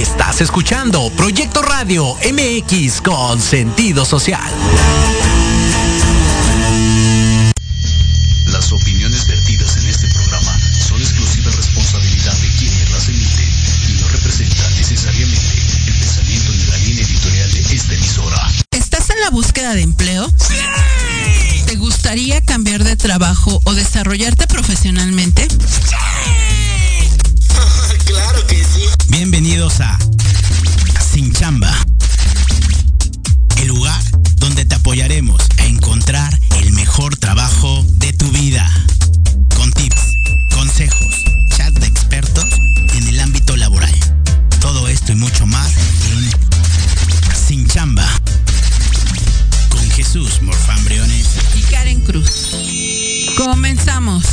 Estás escuchando Proyecto Radio MX con sentido social. Las opiniones vertidas en este programa son exclusiva responsabilidad de quienes las emiten y no representan necesariamente el pensamiento ni la línea editorial de esta emisora. ¿Estás en la búsqueda de empleo? ¡Sí! ¿Te gustaría cambiar de trabajo o desarrollarte profesionalmente? ¡Sí! Bienvenidos a Sin Chamba, el lugar donde te apoyaremos a encontrar el mejor trabajo de tu vida. Con tips, consejos, chat de expertos en el ámbito laboral. Todo esto y mucho más en Sin Chamba. Con Jesús Morfán Briones y Karen Cruz. Comenzamos.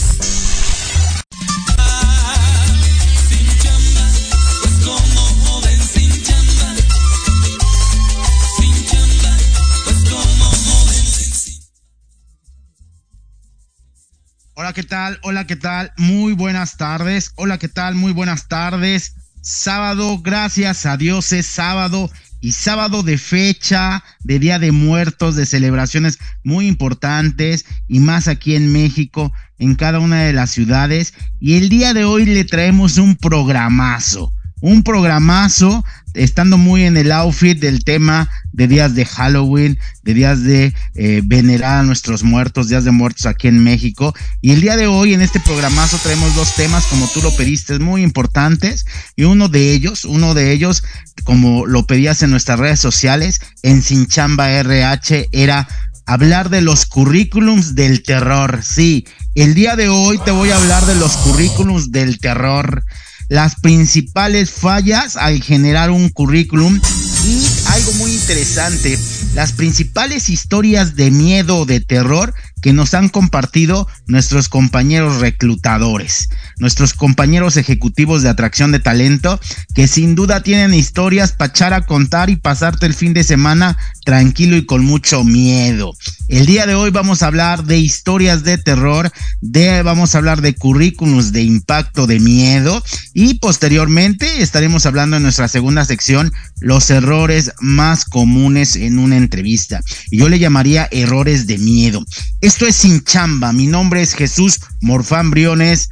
¿Qué tal? Hola, ¿qué tal? Muy buenas tardes. Hola, ¿qué tal? Muy buenas tardes. Sábado, gracias a Dios es sábado y sábado de fecha, de Día de Muertos, de celebraciones muy importantes y más aquí en México, en cada una de las ciudades. Y el día de hoy le traemos un programazo un programazo, estando muy en el outfit del tema de días de Halloween, de días de eh, venerar a nuestros muertos, días de muertos aquí en México. Y el día de hoy en este programazo traemos dos temas, como tú lo pediste, muy importantes. Y uno de ellos, uno de ellos, como lo pedías en nuestras redes sociales, en Sinchamba RH, era hablar de los currículums del terror. Sí, el día de hoy te voy a hablar de los currículums del terror las principales fallas al generar un currículum. Y algo muy interesante, las principales historias de miedo o de terror que nos han compartido nuestros compañeros reclutadores, nuestros compañeros ejecutivos de atracción de talento, que sin duda tienen historias para echar a contar y pasarte el fin de semana tranquilo y con mucho miedo. El día de hoy vamos a hablar de historias de terror, de vamos a hablar de currículums de impacto de miedo y posteriormente estaremos hablando en nuestra segunda sección los errores más comunes en una entrevista. Yo le llamaría errores de miedo. Esto es Sin Chamba. Mi nombre es Jesús Morfán Briones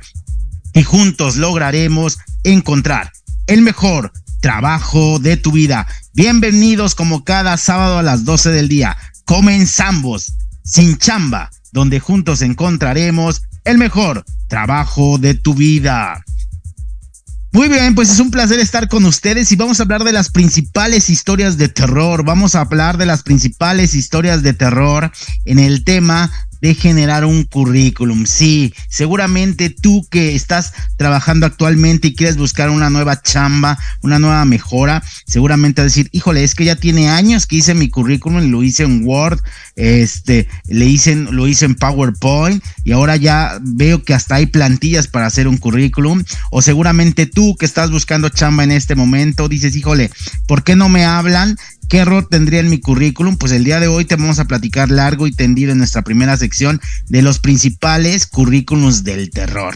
y juntos lograremos encontrar el mejor trabajo de tu vida. Bienvenidos como cada sábado a las 12 del día. Comenzamos Sin Chamba, donde juntos encontraremos el mejor trabajo de tu vida. Muy bien, pues es un placer estar con ustedes y vamos a hablar de las principales historias de terror. Vamos a hablar de las principales historias de terror en el tema de generar un currículum. Sí, seguramente tú que estás trabajando actualmente y quieres buscar una nueva chamba, una nueva mejora, seguramente a decir, híjole, es que ya tiene años que hice mi currículum y lo hice en Word, este, le hice, lo hice en PowerPoint y ahora ya veo que hasta hay plantillas para hacer un currículum. O seguramente tú que estás buscando chamba en este momento dices, híjole, ¿por qué no me hablan? ¿Qué error tendría en mi currículum? Pues el día de hoy te vamos a platicar largo y tendido en nuestra primera sección de los principales currículums del terror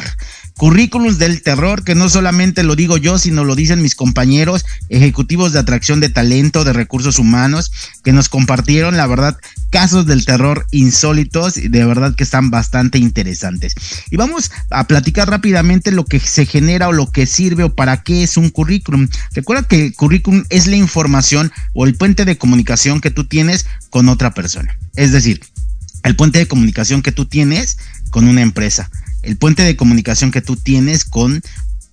currículums del terror, que no solamente lo digo yo, sino lo dicen mis compañeros ejecutivos de atracción de talento, de recursos humanos, que nos compartieron, la verdad, casos del terror insólitos y de verdad que están bastante interesantes. Y vamos a platicar rápidamente lo que se genera o lo que sirve o para qué es un currículum. Recuerda que el currículum es la información o el puente de comunicación que tú tienes con otra persona. Es decir, el puente de comunicación que tú tienes con una empresa el puente de comunicación que tú tienes con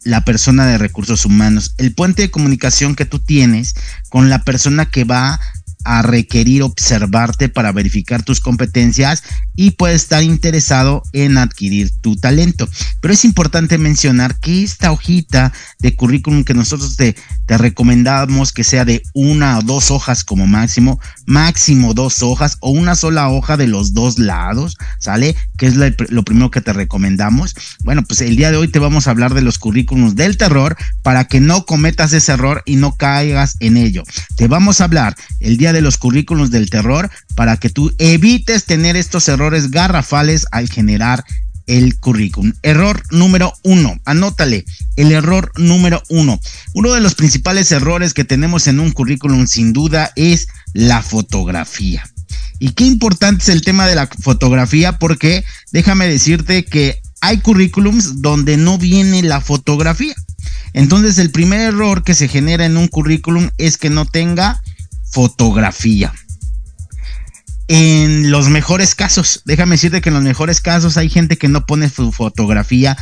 la persona de recursos humanos, el puente de comunicación que tú tienes con la persona que va a requerir observarte para verificar tus competencias y puede estar interesado en adquirir tu talento. Pero es importante mencionar que esta hojita de currículum que nosotros te, te recomendamos que sea de una o dos hojas como máximo, máximo dos hojas o una sola hoja de los dos lados, ¿sale? Que es lo primero que te recomendamos. Bueno, pues el día de hoy te vamos a hablar de los currículums del terror para que no cometas ese error y no caigas en ello. Te vamos a hablar el día de los currículums del terror para que tú evites tener estos errores garrafales al generar el currículum. Error número uno, anótale, el error número uno. Uno de los principales errores que tenemos en un currículum sin duda es la fotografía. Y qué importante es el tema de la fotografía porque déjame decirte que hay currículums donde no viene la fotografía. Entonces el primer error que se genera en un currículum es que no tenga fotografía. En los mejores casos, déjame decirte que en los mejores casos hay gente que no pone su fotografía,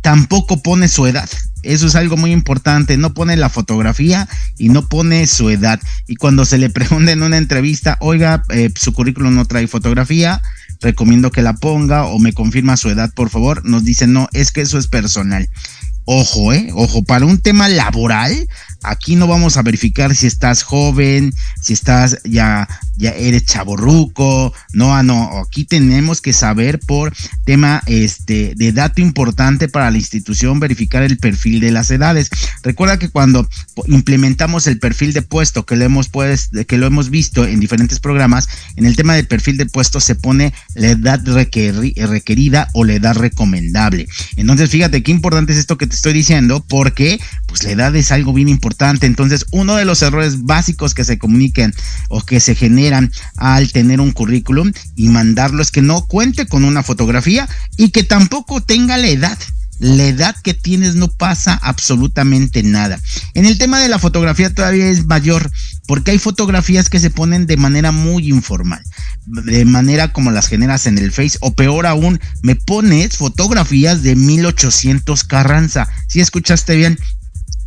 tampoco pone su edad. Eso es algo muy importante, no pone la fotografía y no pone su edad. Y cuando se le pregunta en una entrevista, oiga, eh, su currículum no trae fotografía, recomiendo que la ponga o me confirma su edad, por favor, nos dice, no, es que eso es personal. Ojo, eh, ojo, para un tema laboral, aquí no vamos a verificar si estás joven, si estás ya ya eres chaborruco, no, ah, no, aquí tenemos que saber por tema este de dato importante para la institución verificar el perfil de las edades. Recuerda que cuando implementamos el perfil de puesto que lo hemos pues, que lo hemos visto en diferentes programas, en el tema del perfil de puesto se pone la edad requerida o la edad recomendable. Entonces, fíjate qué importante es esto que te estoy diciendo porque pues la edad es algo bien importante. Entonces, uno de los errores básicos que se comuniquen o que se generan al tener un currículum y mandarlo es que no cuente con una fotografía y que tampoco tenga la edad la edad que tienes no pasa absolutamente nada. En el tema de la fotografía todavía es mayor, porque hay fotografías que se ponen de manera muy informal, de manera como las generas en el Face, o peor aún, me pones fotografías de 1800 Carranza. Si escuchaste bien,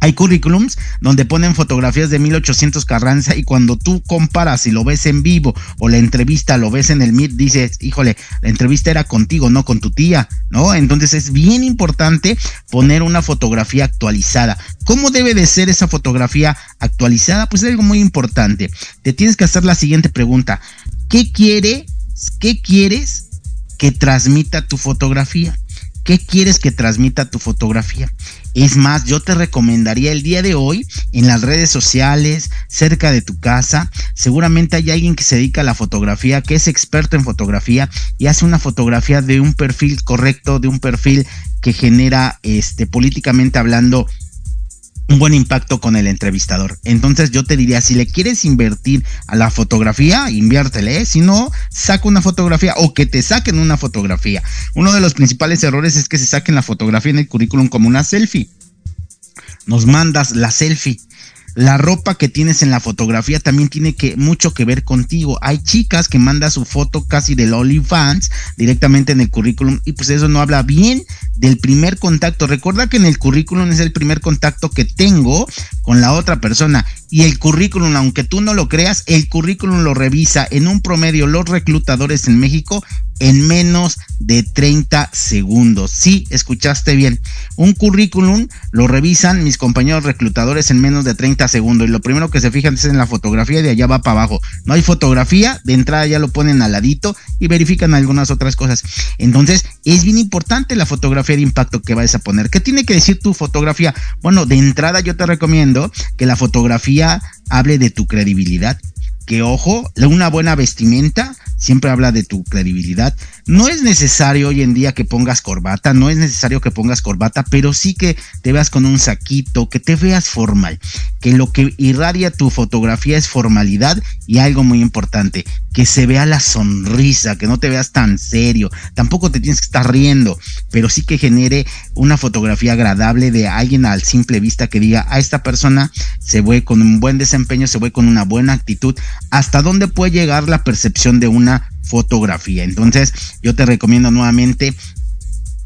hay currículums donde ponen fotografías de 1800 Carranza y cuando tú comparas y lo ves en vivo o la entrevista lo ves en el Meet, dices, híjole, la entrevista era contigo, no con tu tía, ¿no? Entonces es bien importante poner una fotografía actualizada. ¿Cómo debe de ser esa fotografía actualizada? Pues es algo muy importante. Te tienes que hacer la siguiente pregunta. ¿Qué quiere, qué quieres que transmita tu fotografía? ¿Qué quieres que transmita tu fotografía? Es más, yo te recomendaría el día de hoy en las redes sociales, cerca de tu casa, seguramente hay alguien que se dedica a la fotografía, que es experto en fotografía y hace una fotografía de un perfil correcto, de un perfil que genera, este, políticamente hablando, un buen impacto con el entrevistador. Entonces yo te diría, si le quieres invertir a la fotografía, inviértele, ¿eh? si no, saca una fotografía o que te saquen una fotografía. Uno de los principales errores es que se saquen la fotografía en el currículum como una selfie. Nos mandas la selfie la ropa que tienes en la fotografía también tiene que mucho que ver contigo. Hay chicas que mandan su foto casi del OnlyFans directamente en el currículum y pues eso no habla bien del primer contacto. Recuerda que en el currículum es el primer contacto que tengo con la otra persona y el currículum, aunque tú no lo creas, el currículum lo revisa en un promedio los reclutadores en México en menos de 30 segundos. Sí, escuchaste bien. Un currículum lo revisan mis compañeros reclutadores en menos de 30 segundos y lo primero que se fijan es en la fotografía de allá va para abajo. No hay fotografía, de entrada ya lo ponen al ladito y verifican algunas otras cosas. Entonces, es bien importante la fotografía de impacto que vayas a poner. ¿Qué tiene que decir tu fotografía? Bueno, de entrada yo te recomiendo que la fotografía hable de tu credibilidad. Que ojo, una buena vestimenta siempre habla de tu credibilidad. No es necesario hoy en día que pongas corbata, no es necesario que pongas corbata, pero sí que te veas con un saquito, que te veas formal, que lo que irradia tu fotografía es formalidad y algo muy importante, que se vea la sonrisa, que no te veas tan serio, tampoco te tienes que estar riendo, pero sí que genere una fotografía agradable de alguien al simple vista que diga, a esta persona se ve con un buen desempeño, se ve con una buena actitud, hasta dónde puede llegar la percepción de una fotografía. Entonces, yo te recomiendo nuevamente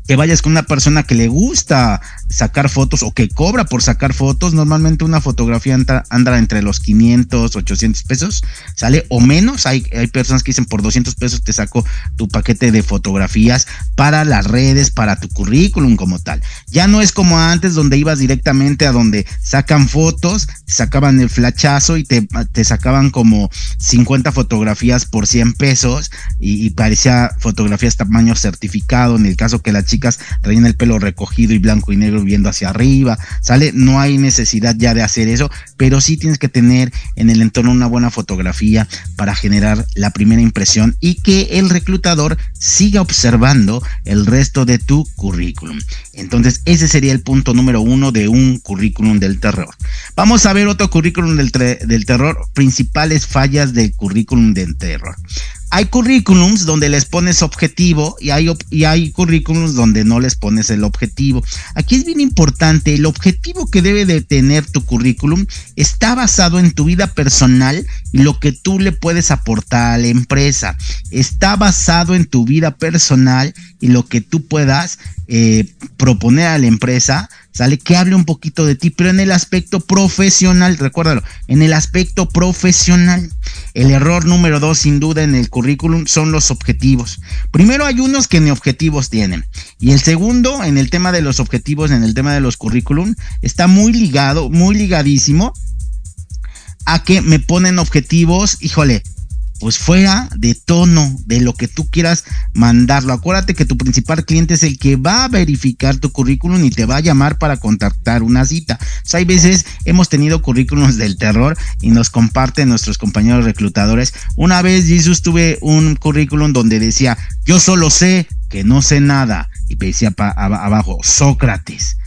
que vayas con una persona que le gusta sacar fotos o que cobra por sacar fotos, normalmente una fotografía anda, entre los 500, 800 pesos, sale o menos. Hay, hay personas que dicen por 200 pesos te saco tu paquete de fotografías para las redes, para tu currículum como tal. Ya no es como antes donde ibas directamente a donde sacan fotos, sacaban el flachazo y te, te sacaban como 50 fotografías por 100 pesos y, y parecía fotografías tamaño certificado en el caso que la chica chicas el pelo recogido y blanco y negro viendo hacia arriba, ¿sale? No hay necesidad ya de hacer eso, pero sí tienes que tener en el entorno una buena fotografía para generar la primera impresión y que el reclutador siga observando el resto de tu currículum. Entonces, ese sería el punto número uno de un currículum del terror. Vamos a ver otro currículum del, del terror, principales fallas del currículum del terror hay currículums donde les pones objetivo y hay, y hay currículums donde no les pones el objetivo. Aquí es bien importante, el objetivo que debe de tener tu currículum está basado en tu vida personal y lo que tú le puedes aportar a la empresa. Está basado en tu vida personal y lo que tú puedas eh, proponer a la empresa ¿sale? Que hable un poquito de ti, pero en el aspecto profesional, recuérdalo, en el aspecto profesional. El error número dos, sin duda, en el currículum son los objetivos. Primero hay unos que ni objetivos tienen. Y el segundo, en el tema de los objetivos, en el tema de los currículum, está muy ligado, muy ligadísimo a que me ponen objetivos, híjole, pues fuera de tono de lo que tú quieras mandarlo. Acuérdate que tu principal cliente es el que va a verificar tu currículum y te va a llamar para contactar una cita. hay veces hemos tenido currículums del terror y nos comparten nuestros compañeros reclutadores. Una vez, Jesús, tuve un currículum donde decía, yo solo sé que no sé nada. Y decía abajo, Sócrates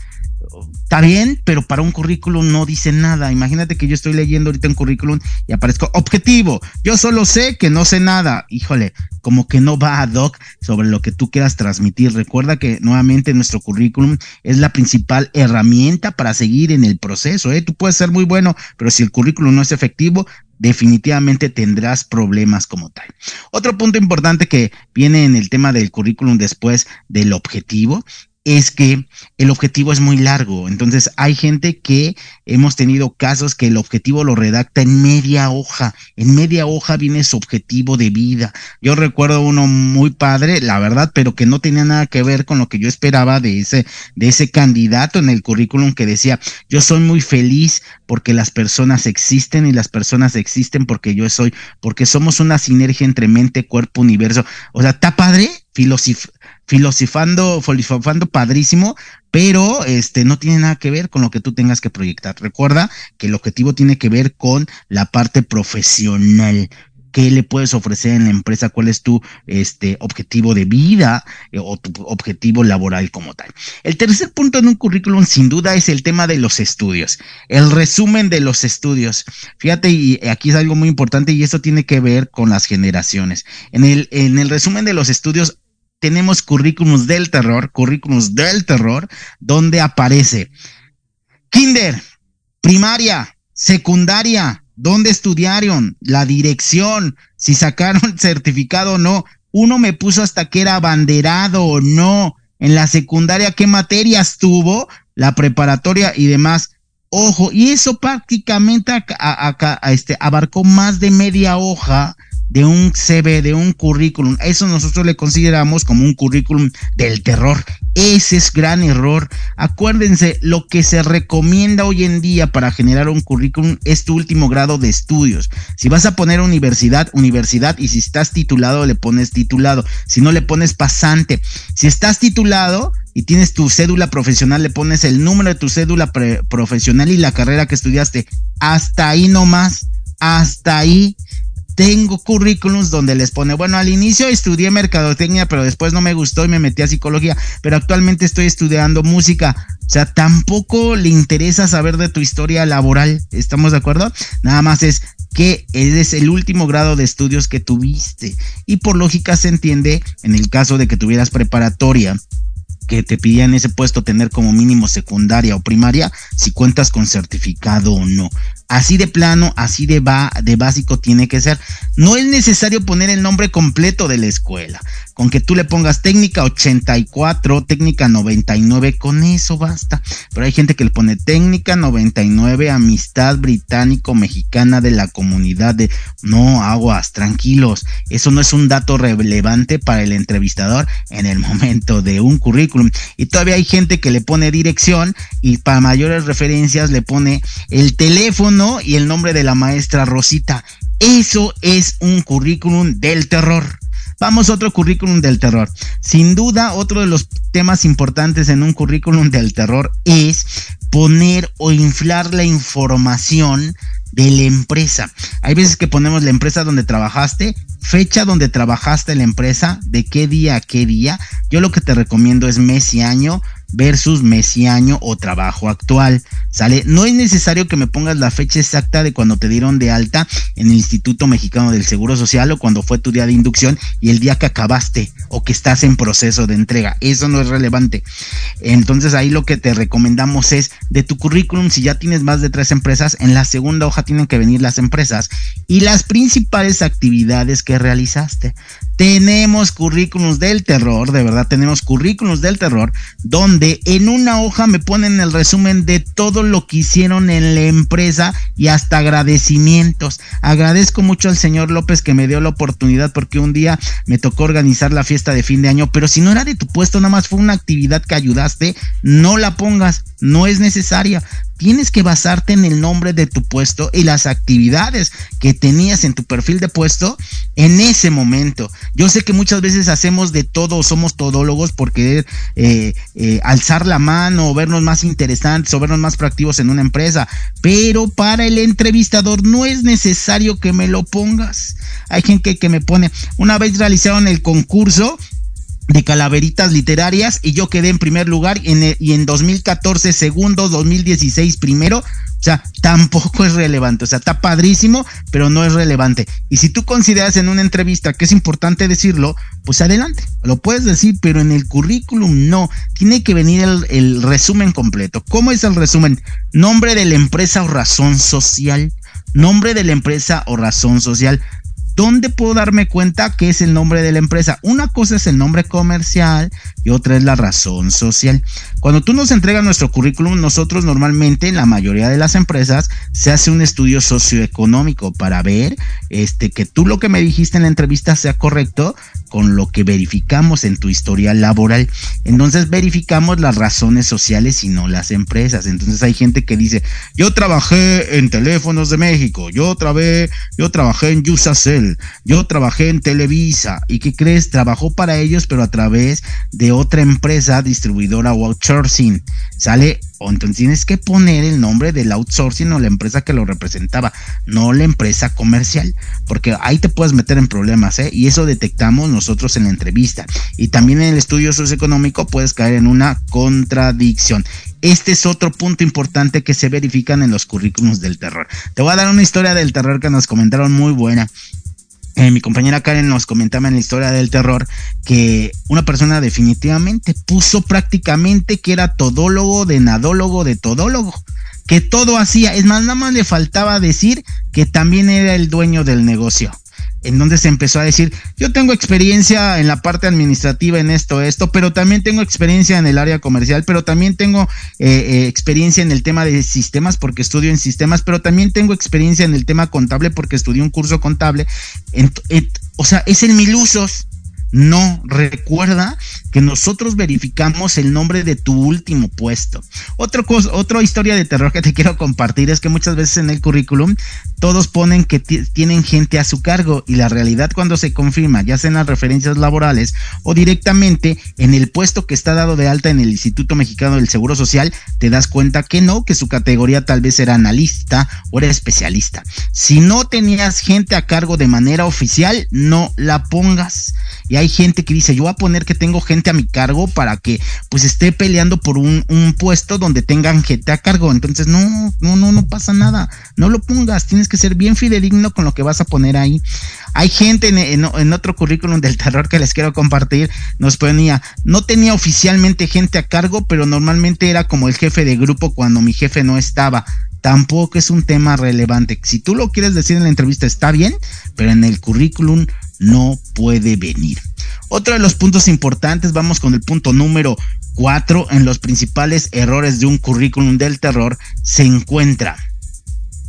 está bien, pero para un currículum no dice nada. Imagínate que yo estoy leyendo ahorita un currículum y aparezco objetivo. Yo solo sé que no sé nada. Híjole, como que no va a doc sobre lo que tú quieras transmitir. Recuerda que nuevamente nuestro currículum es la principal herramienta para seguir en el proceso. ¿eh? Tú puedes ser muy bueno, pero si el currículum no es efectivo, definitivamente tendrás problemas como tal. Otro punto importante que viene en el tema del currículum después del objetivo es que el objetivo es muy largo. Entonces hay gente que hemos tenido casos que el objetivo lo redacta en media hoja. En media hoja viene su objetivo de vida. Yo recuerdo uno muy padre, la verdad, pero que no tenía nada que ver con lo que yo esperaba de ese, de ese candidato en el currículum que decía, yo soy muy feliz porque las personas existen y las personas existen porque yo soy, porque somos una sinergia entre mente, cuerpo, universo. O sea, está padre filosofando, filosofando padrísimo, pero este no tiene nada que ver con lo que tú tengas que proyectar. Recuerda que el objetivo tiene que ver con la parte profesional. ¿Qué le puedes ofrecer en la empresa? ¿Cuál es tu este, objetivo de vida eh, o tu objetivo laboral como tal? El tercer punto en un currículum, sin duda, es el tema de los estudios. El resumen de los estudios. Fíjate, y aquí es algo muy importante y esto tiene que ver con las generaciones. En el, en el resumen de los estudios tenemos currículums del terror, currículums del terror, donde aparece kinder, primaria, secundaria, dónde estudiaron, la dirección, si sacaron certificado o no. Uno me puso hasta que era abanderado o no. En la secundaria, qué materias tuvo, la preparatoria y demás. Ojo, y eso prácticamente este, abarcó más de media hoja de un CV, de un currículum. Eso nosotros le consideramos como un currículum del terror. Ese es gran error. Acuérdense, lo que se recomienda hoy en día para generar un currículum es tu último grado de estudios. Si vas a poner universidad, universidad, y si estás titulado, le pones titulado. Si no, le pones pasante. Si estás titulado, y tienes tu cédula profesional, le pones el número de tu cédula profesional y la carrera que estudiaste. Hasta ahí nomás, hasta ahí tengo currículums donde les pone, bueno, al inicio estudié mercadotecnia, pero después no me gustó y me metí a psicología, pero actualmente estoy estudiando música. O sea, tampoco le interesa saber de tu historia laboral, ¿estamos de acuerdo? Nada más es que es el último grado de estudios que tuviste. Y por lógica se entiende, en el caso de que tuvieras preparatoria, que te pidían ese puesto tener como mínimo secundaria o primaria, si cuentas con certificado o no. Así de plano, así de, va, de básico tiene que ser. No es necesario poner el nombre completo de la escuela. Con que tú le pongas técnica 84, técnica 99, con eso basta. Pero hay gente que le pone técnica 99, amistad británico-mexicana de la comunidad de... No, aguas, tranquilos. Eso no es un dato relevante para el entrevistador en el momento de un currículum. Y todavía hay gente que le pone dirección y para mayores referencias le pone el teléfono y el nombre de la maestra Rosita. Eso es un currículum del terror. Vamos a otro currículum del terror. Sin duda, otro de los temas importantes en un currículum del terror es poner o inflar la información de la empresa. Hay veces que ponemos la empresa donde trabajaste, fecha donde trabajaste la empresa, de qué día a qué día. Yo lo que te recomiendo es mes y año versus mes y año o trabajo actual. ¿Sale? No es necesario que me pongas la fecha exacta de cuando te dieron de alta en el Instituto Mexicano del Seguro Social o cuando fue tu día de inducción y el día que acabaste o que estás en proceso de entrega. Eso no es relevante. Entonces ahí lo que te recomendamos es de tu currículum, si ya tienes más de tres empresas, en la segunda hoja tienen que venir las empresas y las principales actividades que realizaste. Tenemos currículums del terror, de verdad tenemos currículums del terror, donde en una hoja me ponen el resumen de todo lo que hicieron en la empresa y hasta agradecimientos. Agradezco mucho al señor López que me dio la oportunidad porque un día me tocó organizar la fiesta de fin de año, pero si no era de tu puesto, nada más fue una actividad que ayudaste, no la pongas, no es necesaria tienes que basarte en el nombre de tu puesto y las actividades que tenías en tu perfil de puesto en ese momento. Yo sé que muchas veces hacemos de todo, somos todólogos por querer eh, eh, alzar la mano o vernos más interesantes o vernos más proactivos en una empresa, pero para el entrevistador no es necesario que me lo pongas. Hay gente que me pone, una vez realizaron el concurso de calaveritas literarias y yo quedé en primer lugar y en, y en 2014 segundo, 2016 primero. O sea, tampoco es relevante. O sea, está padrísimo, pero no es relevante. Y si tú consideras en una entrevista que es importante decirlo, pues adelante. Lo puedes decir, pero en el currículum no. Tiene que venir el, el resumen completo. ¿Cómo es el resumen? Nombre de la empresa o razón social. Nombre de la empresa o razón social. ¿Dónde puedo darme cuenta que es el nombre de la empresa? Una cosa es el nombre comercial y otra es la razón social. Cuando tú nos entregas nuestro currículum, nosotros normalmente en la mayoría de las empresas se hace un estudio socioeconómico para ver este que tú lo que me dijiste en la entrevista sea correcto con lo que verificamos en tu historia laboral. Entonces verificamos las razones sociales y no las empresas. Entonces hay gente que dice, "Yo trabajé en Teléfonos de México, yo trabajé, yo trabajé en Yusacel yo trabajé en Televisa y ¿qué crees? Trabajó para ellos pero a través de otra empresa distribuidora o outsourcing. Sale entonces tienes que poner el nombre del outsourcing o la empresa que lo representaba, no la empresa comercial, porque ahí te puedes meter en problemas, ¿eh? Y eso detectamos nosotros en la entrevista. Y también en el estudio socioeconómico puedes caer en una contradicción. Este es otro punto importante que se verifican en los currículums del terror. Te voy a dar una historia del terror que nos comentaron muy buena. Eh, mi compañera Karen nos comentaba en la historia del terror que una persona definitivamente puso prácticamente que era todólogo, de nadólogo, de todólogo, que todo hacía, es más, nada más le faltaba decir que también era el dueño del negocio en donde se empezó a decir, yo tengo experiencia en la parte administrativa en esto, esto, pero también tengo experiencia en el área comercial, pero también tengo eh, eh, experiencia en el tema de sistemas porque estudio en sistemas, pero también tengo experiencia en el tema contable porque estudié un curso contable. o sea, es el mil usos. No, recuerda que nosotros verificamos el nombre de tu último puesto. Otra cosa, otra historia de terror que te quiero compartir es que muchas veces en el currículum todos ponen que tienen gente a su cargo y la realidad cuando se confirma, ya sea en las referencias laborales o directamente en el puesto que está dado de alta en el Instituto Mexicano del Seguro Social, te das cuenta que no, que su categoría tal vez era analista o era especialista. Si no tenías gente a cargo de manera oficial, no la pongas. Y hay gente que dice, yo voy a poner que tengo gente a mi cargo para que pues esté peleando por un, puesto donde tengan gente a cargo. Entonces, no, no, no, no pasa nada. No lo pongas, tienes que ser bien fidedigno con lo que vas a poner ahí. Hay gente en, otro currículum del terror que les quiero compartir, nos ponía, no tenía oficialmente gente a cargo, pero normalmente era como el jefe de grupo cuando mi jefe no estaba tampoco es un tema relevante. Si tú lo quieres decir en la entrevista está bien, pero en el currículum no puede venir. Otro de los puntos importantes, vamos con el punto número 4, en los principales errores de un currículum del terror se encuentra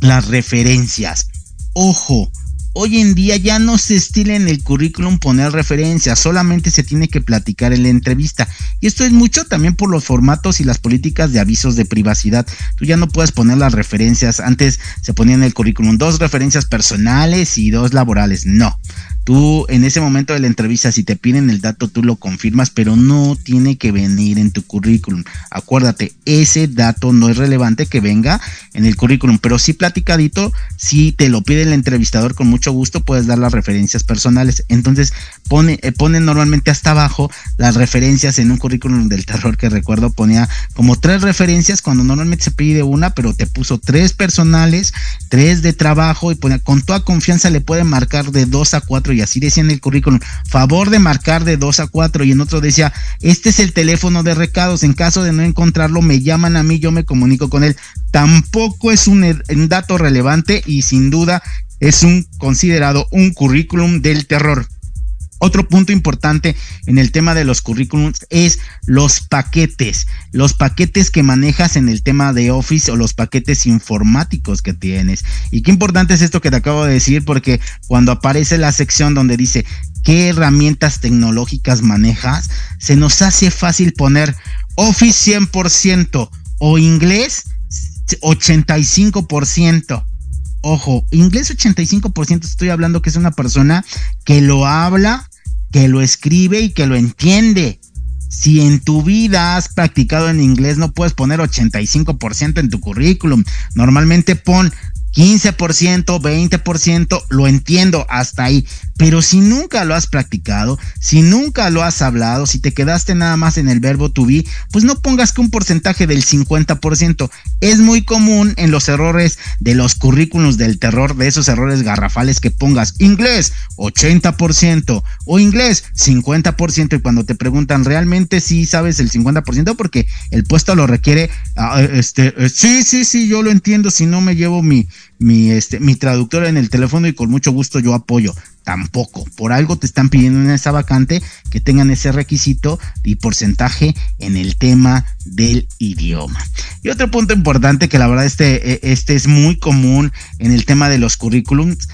las referencias. Ojo, hoy en día ya no se estila en el currículum poner referencias, solamente se tiene que platicar en la entrevista. Y esto es mucho también por los formatos y las políticas de avisos de privacidad. Tú ya no puedes poner las referencias. Antes se ponía en el currículum dos referencias personales y dos laborales. No Tú en ese momento de la entrevista, si te piden el dato, tú lo confirmas, pero no tiene que venir en tu currículum. Acuérdate, ese dato no es relevante que venga en el currículum, pero sí platicadito, si te lo pide el entrevistador con mucho gusto, puedes dar las referencias personales. Entonces, pone, eh, normalmente hasta abajo las referencias en un currículum del terror que recuerdo ponía como tres referencias cuando normalmente se pide una, pero te puso tres personales, tres de trabajo y ponía con toda confianza le puede marcar de dos a cuatro y así decía en el currículum, favor de marcar de dos a cuatro y en otro decía, este es el teléfono de recados, en caso de no encontrarlo me llaman a mí, yo me comunico con él. Tampoco es un, un dato relevante y sin duda es un considerado un currículum del terror. Otro punto importante en el tema de los currículums es los paquetes, los paquetes que manejas en el tema de Office o los paquetes informáticos que tienes. Y qué importante es esto que te acabo de decir porque cuando aparece la sección donde dice qué herramientas tecnológicas manejas, se nos hace fácil poner Office 100% o inglés 85%. Ojo, inglés 85% estoy hablando que es una persona que lo habla que lo escribe y que lo entiende. Si en tu vida has practicado en inglés, no puedes poner 85% en tu currículum. Normalmente pon 15%, 20%, lo entiendo hasta ahí. Pero si nunca lo has practicado, si nunca lo has hablado, si te quedaste nada más en el verbo to be, pues no pongas que un porcentaje del 50%. Es muy común en los errores de los currículums del terror, de esos errores garrafales que pongas inglés 80% o inglés 50% y cuando te preguntan realmente si sabes el 50% porque el puesto lo requiere, ah, este, eh, sí, sí, sí, yo lo entiendo, si no me llevo mi, mi, este, mi traductor en el teléfono y con mucho gusto yo apoyo. Tampoco. Por algo te están pidiendo en esa vacante que tengan ese requisito y porcentaje en el tema del idioma. Y otro punto importante que la verdad este, e, este es muy común en el tema de los currículums.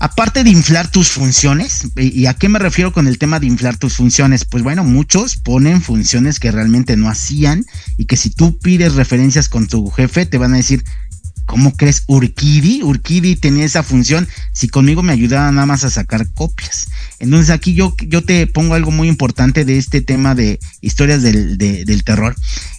Aparte de inflar tus funciones, ¿y a qué me refiero con el tema de inflar tus funciones? Pues bueno, muchos ponen funciones que realmente no hacían y que si tú pides referencias con tu jefe te van a decir, ¿Cómo crees? Urquidi, Urquidi tenía esa función. Si conmigo me ayudaba nada más a sacar copias. Entonces aquí yo, yo te pongo algo muy importante de este tema de historias del, del terror.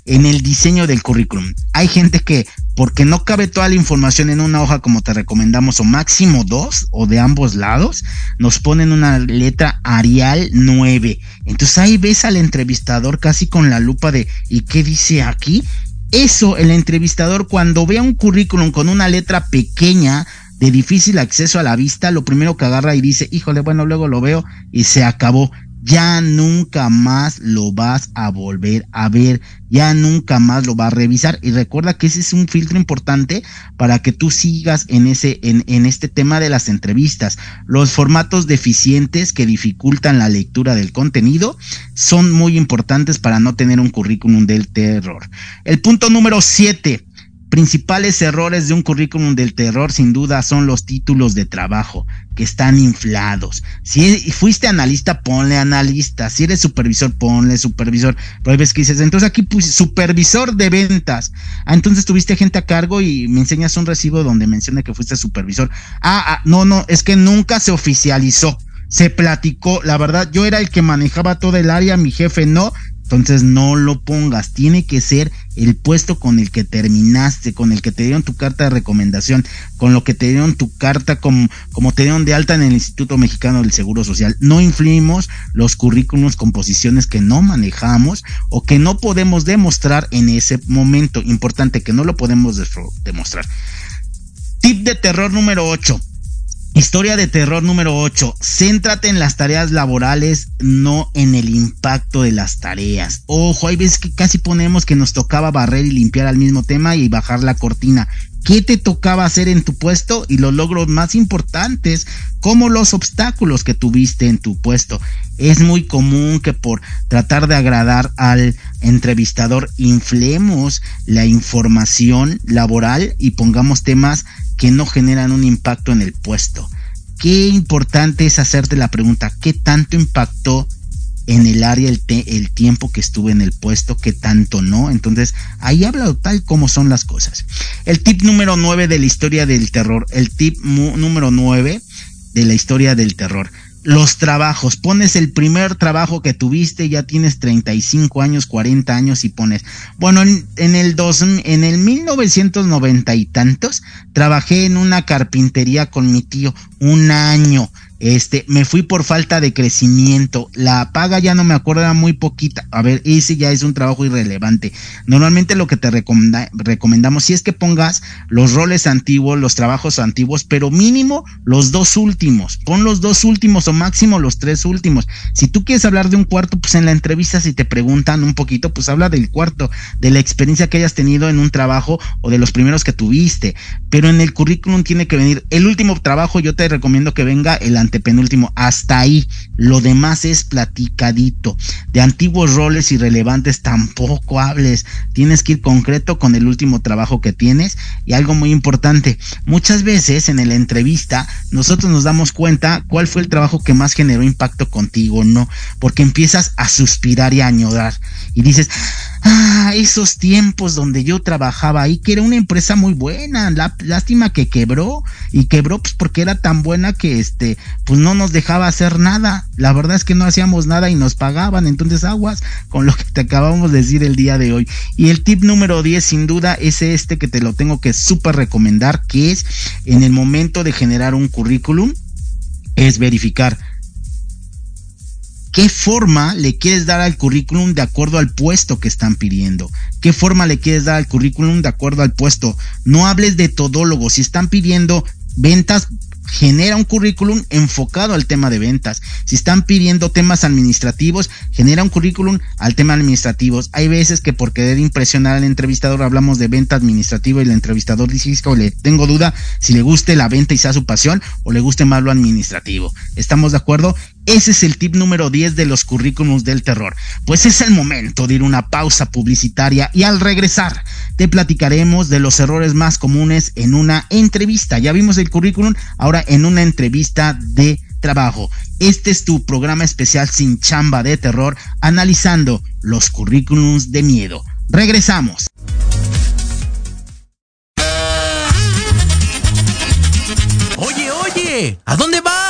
En el diseño del currículum. Hay gente que, porque no cabe toda la información en una hoja como te recomendamos, o máximo dos, o de ambos lados, nos ponen una letra Arial 9. Entonces ahí ves al entrevistador casi con la lupa de, ¿y qué dice aquí? Eso el entrevistador cuando vea un currículum con una letra pequeña de difícil acceso a la vista, lo primero que agarra y dice, híjole, bueno, luego lo veo y se acabó ya nunca más lo vas a volver a ver, ya nunca más lo vas a revisar. Y recuerda que ese es un filtro importante para que tú sigas en ese, en, en este tema de las entrevistas. Los formatos deficientes que dificultan la lectura del contenido son muy importantes para no tener un currículum del terror. El punto número siete principales errores de un currículum del terror sin duda son los títulos de trabajo que están inflados. Si fuiste analista, ponle analista. Si eres supervisor, ponle supervisor. Pero ves que dices, entonces aquí puse supervisor de ventas. Ah, entonces tuviste gente a cargo y me enseñas un recibo donde menciona que fuiste supervisor. Ah, ah, no, no, es que nunca se oficializó. Se platicó, la verdad, yo era el que manejaba todo el área, mi jefe no, entonces no lo pongas, tiene que ser el puesto con el que terminaste, con el que te dieron tu carta de recomendación, con lo que te dieron tu carta como, como te dieron de alta en el Instituto Mexicano del Seguro Social. No influimos los currículums con posiciones que no manejamos o que no podemos demostrar en ese momento. Importante que no lo podemos demostrar. Tip de terror número 8 Historia de terror número 8. Céntrate en las tareas laborales, no en el impacto de las tareas. Ojo, hay veces que casi ponemos que nos tocaba barrer y limpiar al mismo tema y bajar la cortina. ¿Qué te tocaba hacer en tu puesto y los logros más importantes, como los obstáculos que tuviste en tu puesto? Es muy común que por tratar de agradar al entrevistador inflemos la información laboral y pongamos temas que no generan un impacto en el puesto. Qué importante es hacerte la pregunta, ¿qué tanto impactó en el área el, tiempo que estuve en el puesto, qué tanto no? Entonces, ahí habla tal como son las cosas. El tip número 9 de la historia del terror, el tip número 9 de la historia del terror. Los trabajos, pones el primer trabajo que tuviste, ya tienes 35 años, 40 años y pones, bueno, en, el dos, en el 1990 y tantos, trabajé en una carpintería con mi tío un año este, me fui por falta de crecimiento. La paga ya no me acuerdo, era muy poquita. A ver, ese ya es un trabajo irrelevante. Normalmente lo que te recomendamos, si es que pongas los roles antiguos, los trabajos antiguos, pero mínimo los dos últimos. Pon los dos últimos o máximo los tres últimos. Si tú quieres hablar de un cuarto, pues en la entrevista si te preguntan un poquito, pues habla del cuarto, de la experiencia que hayas tenido en un trabajo o de los primeros que tuviste. Pero en el currículum tiene que venir el último trabajo, yo te recomiendo que venga el penúltimo, hasta ahí. Lo demás es platicadito. De antiguos roles irrelevantes tampoco hables. Tienes que ir concreto con el último trabajo que tienes. Y algo muy importante, muchas veces en la entrevista nosotros nos damos cuenta cuál fue el trabajo que más generó impacto contigo, ¿no? Porque empiezas a suspirar y a añorar. Y dices, ah, esos tiempos donde yo trabajaba ahí, que era una empresa muy buena, la, lástima que quebró y quebró pues porque era tan buena que este, pues no nos dejaba hacer nada. La verdad es que no hacíamos nada y nos pagaban, entonces aguas con lo que te acabamos de decir el día de hoy. Y el tip número 10 sin duda es este que te lo tengo que súper recomendar, que es en el momento de generar un currículum, es verificar ¿Qué forma le quieres dar al currículum de acuerdo al puesto que están pidiendo? ¿Qué forma le quieres dar al currículum de acuerdo al puesto? No hables de todólogo. Si están pidiendo ventas, genera un currículum enfocado al tema de ventas. Si están pidiendo temas administrativos, genera un currículum al tema administrativos. Hay veces que por querer impresionar al entrevistador hablamos de venta administrativa y el entrevistador dice, le tengo duda si le guste la venta y sea su pasión o le guste más lo administrativo. ¿Estamos de acuerdo? Ese es el tip número 10 de los currículums del terror. Pues es el momento de ir una pausa publicitaria y al regresar te platicaremos de los errores más comunes en una entrevista. Ya vimos el currículum, ahora en una entrevista de trabajo. Este es tu programa especial sin chamba de terror, analizando los currículums de miedo. Regresamos. Oye, oye, ¿a dónde vas?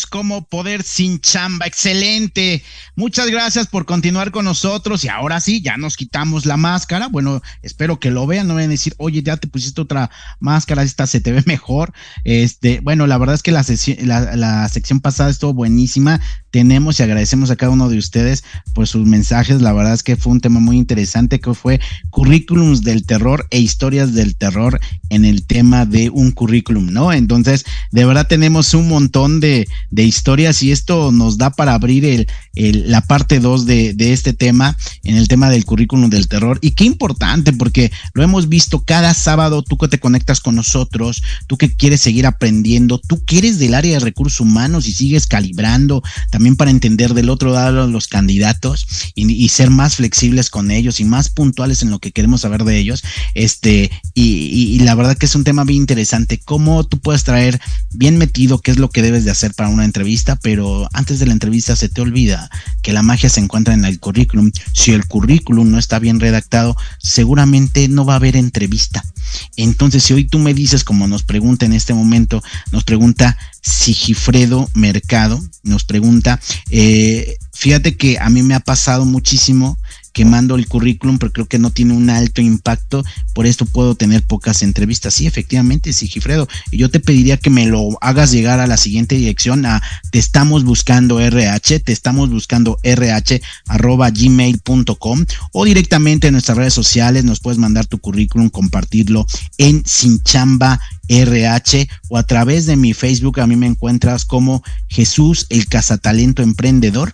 Pues como poder sin chamba. Excelente. Muchas gracias por continuar con nosotros y ahora sí, ya nos quitamos la máscara. Bueno, espero que lo vean, no vayan a decir, oye, ya te pusiste otra máscara, esta se te ve mejor. Este, bueno, la verdad es que la, la, la sección pasada estuvo buenísima. Tenemos y agradecemos a cada uno de ustedes por sus mensajes. La verdad es que fue un tema muy interesante que fue currículums del terror e historias del terror en el tema de un currículum, ¿no? Entonces, de verdad tenemos un montón de, de historias y esto nos da para abrir la parte 2 de, este tema en el tema del currículum del terror. Y qué importante, porque lo hemos visto cada sábado, tú que te conectas con nosotros, tú que quieres seguir aprendiendo, tú que eres del área de recursos humanos y sigues calibrando, también para entender del otro lado los candidatos y, ser más flexibles con ellos y más puntuales en lo que queremos saber de ellos. Este, y la verdad que es un tema bien interesante, cómo tú puedes traer bien metido qué es lo que debes de hacer para una entrevista, pero antes de la entrevista se te olvida que la magia se encuentra en el currículum. Si el currículum no está bien redactado, seguramente no va a haber entrevista. Entonces, si hoy tú me dices, como nos pregunta en este momento, nos pregunta Sigifredo Mercado, nos pregunta, eh, fíjate que a mí me ha pasado muchísimo que mando el currículum, pero creo que no tiene un alto impacto, por esto puedo tener pocas entrevistas. Sí, efectivamente, Sigifredo, y yo te pediría que me lo hagas llegar a la siguiente dirección, a te estamos buscando RH, te estamos buscando RH arroba gmail.com o directamente en nuestras redes sociales nos puedes mandar tu currículum, compartirlo en Sinchamba RH o a través de mi Facebook a mí me encuentras como Jesús el Cazatalento Emprendedor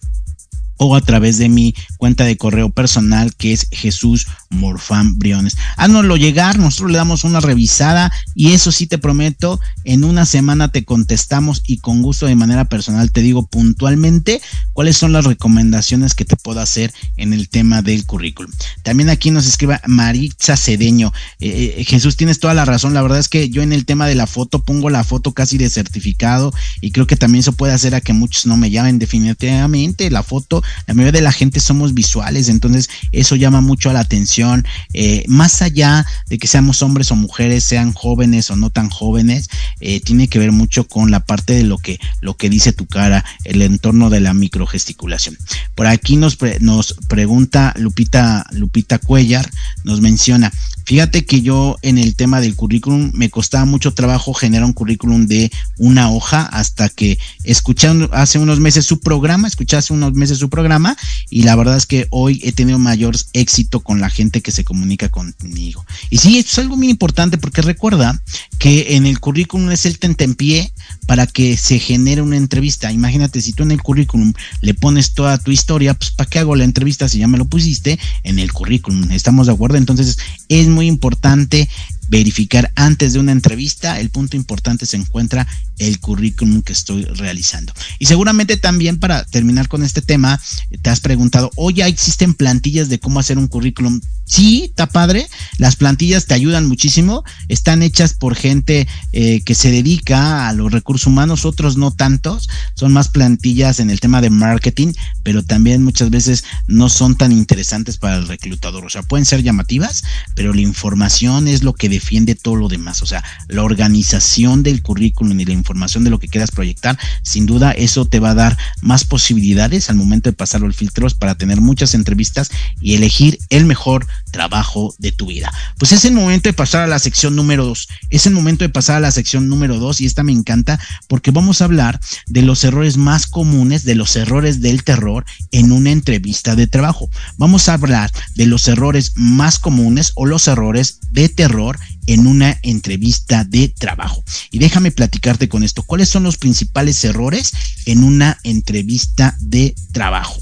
o a través de mi cuenta de correo personal que es Jesús Morfán Briones. Haznoslo llegar, nosotros le damos una revisada y eso sí te prometo, en una semana te contestamos y con gusto de manera personal te digo puntualmente cuáles son las recomendaciones que te puedo hacer en el tema del currículum. También aquí nos escriba Maritza Cedeño. Eh, Jesús, tienes toda la razón, la verdad es que yo en el tema de la foto pongo la foto casi de certificado y creo que también eso puede hacer a que muchos no me llamen definitivamente la foto la mayoría de la gente somos visuales, entonces eso llama mucho a la atención, eh, más allá de que seamos hombres o mujeres, sean jóvenes o no tan jóvenes, eh, tiene que ver mucho con la parte de lo que, lo que dice tu cara, el entorno de la microgesticulación. Por aquí nos, pre, nos pregunta Lupita, Lupita Cuellar, nos menciona, Fíjate que yo en el tema del currículum me costaba mucho trabajo generar un currículum de una hoja hasta que escuché hace unos meses su programa, escuché hace unos meses su programa y la verdad es que hoy he tenido mayor éxito con la gente que se comunica conmigo. Y sí, esto es algo muy importante porque recuerda que en el currículum es el tentempié para que se genere una entrevista. Imagínate, si tú en el currículum le pones toda tu historia, pues ¿para qué hago la entrevista si ya me lo pusiste en el currículum? ¿Estamos de acuerdo? Entonces es muy importante verificar antes de una entrevista, el punto importante se encuentra el currículum que estoy realizando. Y seguramente también para terminar con este tema, te has preguntado, oye, ¿existen plantillas de cómo hacer un currículum? Sí, está padre, las plantillas te ayudan muchísimo, están hechas por gente eh, que se dedica a los recursos humanos, otros no tantos, son más plantillas en el tema de marketing, pero también muchas veces no son tan interesantes para el reclutador, o sea, pueden ser llamativas, pero la información es lo que defiende todo lo demás. O sea, la organización del currículum y la información de lo que quieras proyectar, sin duda eso te va a dar más posibilidades al momento de pasarlo al filtros para tener muchas entrevistas y elegir el mejor trabajo de tu vida. Pues es el momento de pasar a la sección número dos. Es el momento de pasar a la sección número dos y esta me encanta porque vamos a hablar de los errores más comunes, de los errores del terror en una entrevista de trabajo. Vamos a hablar de los errores más comunes o los errores de terror en una entrevista de trabajo. Y déjame platicarte con esto. ¿Cuáles son los principales errores en una entrevista de trabajo?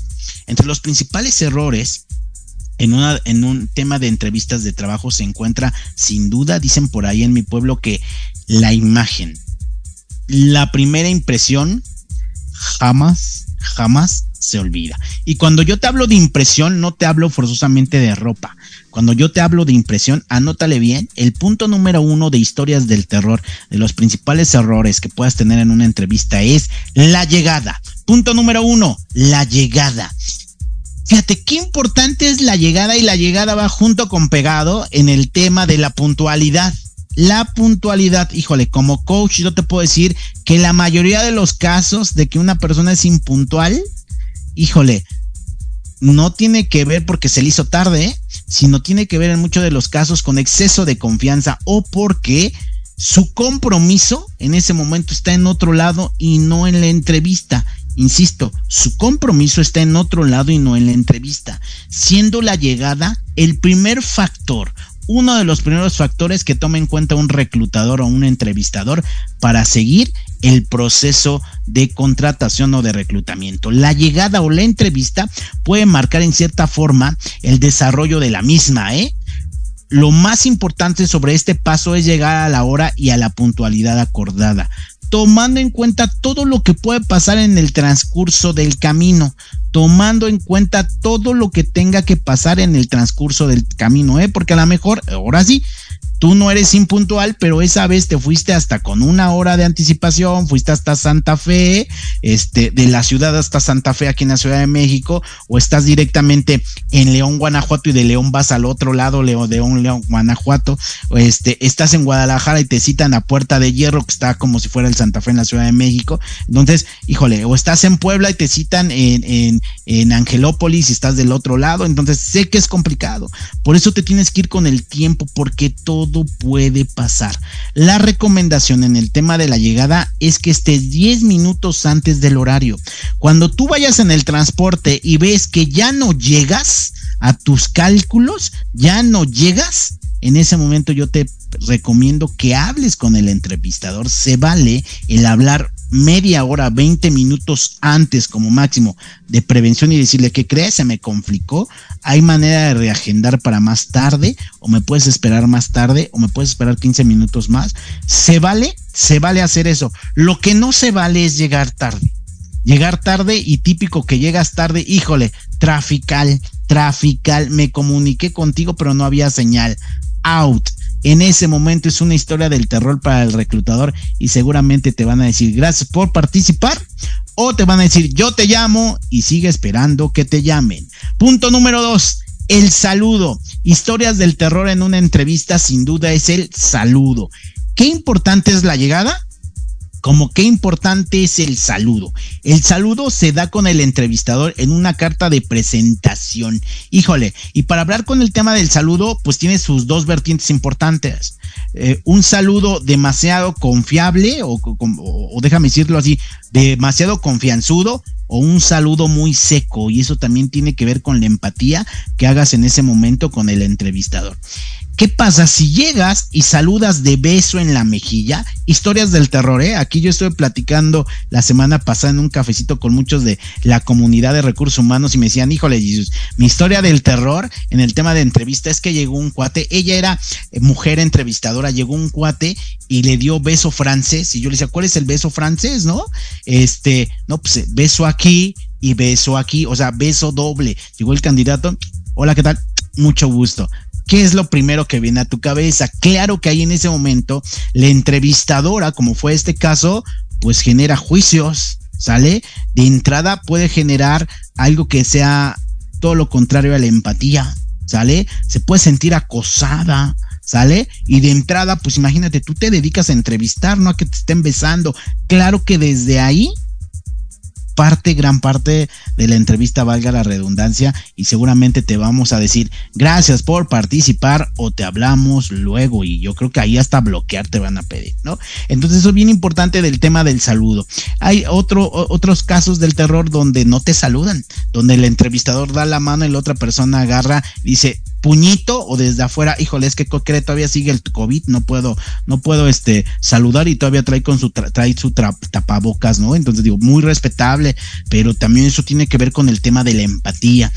Entre los principales errores en, una, un tema de entrevistas de trabajo se encuentra, sin duda, dicen por ahí en mi pueblo, que la imagen. La primera impresión jamás, jamás se olvida. Y cuando yo te hablo de impresión, no te hablo forzosamente de ropa. Cuando yo te hablo de impresión, anótale bien, el punto número uno de historias del terror, de los principales errores que puedas tener en una entrevista es la llegada. Punto número uno, la llegada. Fíjate qué importante es la llegada y la llegada va junto con pegado en el tema de la puntualidad. La puntualidad, híjole, como coach yo te puedo decir que la mayoría de los casos de que una persona es impuntual, híjole, no tiene que ver porque se le hizo tarde, ¿eh? sino tiene que ver en muchos de los casos con exceso de confianza o porque su compromiso en ese momento está en otro lado y no en la entrevista. Insisto, su compromiso está en otro lado y no en la entrevista, siendo la llegada el primer factor, uno de los primeros factores que toma en cuenta un reclutador o un entrevistador para seguir el proceso de contratación o de reclutamiento. La llegada o la entrevista puede marcar en cierta forma el desarrollo de la misma, ¿eh? Lo más importante sobre este paso es llegar a la hora y a la puntualidad acordada tomando en cuenta todo lo que puede pasar en el transcurso del camino, tomando en cuenta todo lo que tenga que pasar en el transcurso del camino, ¿eh? porque a lo mejor, ahora sí, tú no eres impuntual, pero esa vez te fuiste hasta con una hora de anticipación, fuiste hasta Santa Fe, este, de la ciudad hasta Santa Fe aquí en la Ciudad de México, o estás directamente en León, Guanajuato y de León vas al otro lado, León, León, León, Guanajuato, o este, estás en Guadalajara y te citan a Puerta de Hierro, que está como si fuera el Santa Fe en la Ciudad de México. Entonces, híjole, o estás en Puebla y te citan en, en, en Angelópolis y estás del otro lado, entonces sé que es complicado. Por eso te tienes que ir con el tiempo, porque todo puede pasar. La recomendación en el tema de la llegada es que estés 10 minutos antes del horario. Cuando tú vayas en el transporte y ves que ya no llegas a tus cálculos, ya no llegas, en ese momento yo te recomiendo que hables con el entrevistador. Se vale el hablar media hora, 20 minutos antes como máximo de prevención y decirle que crees, se me complicó. Hay manera de reagendar para más tarde o me puedes esperar más tarde o me puedes esperar 15 minutos más. Se vale, se vale hacer eso. Lo que no se vale es llegar tarde. Llegar tarde y típico que llegas tarde, híjole, trafical, trafical, me comuniqué contigo pero no había señal. Out en ese momento es una historia del terror para el reclutador y seguramente te van a decir gracias por participar o te van a decir yo te llamo y sigue esperando que te llamen. Punto número dos. El saludo. Historias del terror en una entrevista sin duda es el saludo. ¿Qué importante es la llegada? Como qué importante es el saludo. El saludo se da con el entrevistador en una carta de presentación. Híjole, y para hablar con el tema del saludo, pues tiene sus dos vertientes importantes. Eh, un saludo demasiado confiable, o, o déjame decirlo así, demasiado confianzudo, o un saludo muy seco. Y eso también tiene que ver con la empatía que hagas en ese momento con el entrevistador. ¿Qué pasa si llegas y saludas de beso en la mejilla? Historias del terror, ¿eh? Aquí yo estuve platicando la semana pasada en un cafecito con muchos de la comunidad de recursos humanos y me decían, híjole, Jesús, mi historia del terror en el tema de entrevista es que llegó un cuate, ella era eh, mujer entrevistadora, llegó un cuate y le dio beso francés y yo le decía, ¿cuál es el beso francés, no? Este, no, pues beso aquí y beso aquí, o sea, beso doble. Llegó el candidato, hola, ¿qué tal? Mucho gusto. ¿Qué es lo primero que viene a tu cabeza? Claro que ahí en ese momento la entrevistadora, como fue este caso, pues genera juicios, ¿sale? De entrada puede generar algo que sea todo lo contrario a la empatía, ¿sale? Se puede sentir acosada, ¿sale? Y de entrada, pues imagínate, tú te dedicas a entrevistar, no a que te estén besando. Claro que desde ahí parte, gran parte de la entrevista, valga la redundancia, y seguramente te vamos a decir gracias por participar o te hablamos luego. Y yo creo que ahí hasta bloquear te van a pedir, ¿no? Entonces, eso es bien importante del tema del saludo. Hay otro, otros casos del terror donde no te saludan, donde el entrevistador da la mano y la otra persona agarra, dice, puñito o desde afuera, híjole, es que todavía sigue el COVID, no puedo, no puedo este saludar y todavía trae con su trae su tapabocas, ¿no? Entonces digo, muy respetable, pero también eso tiene que ver con el tema de la empatía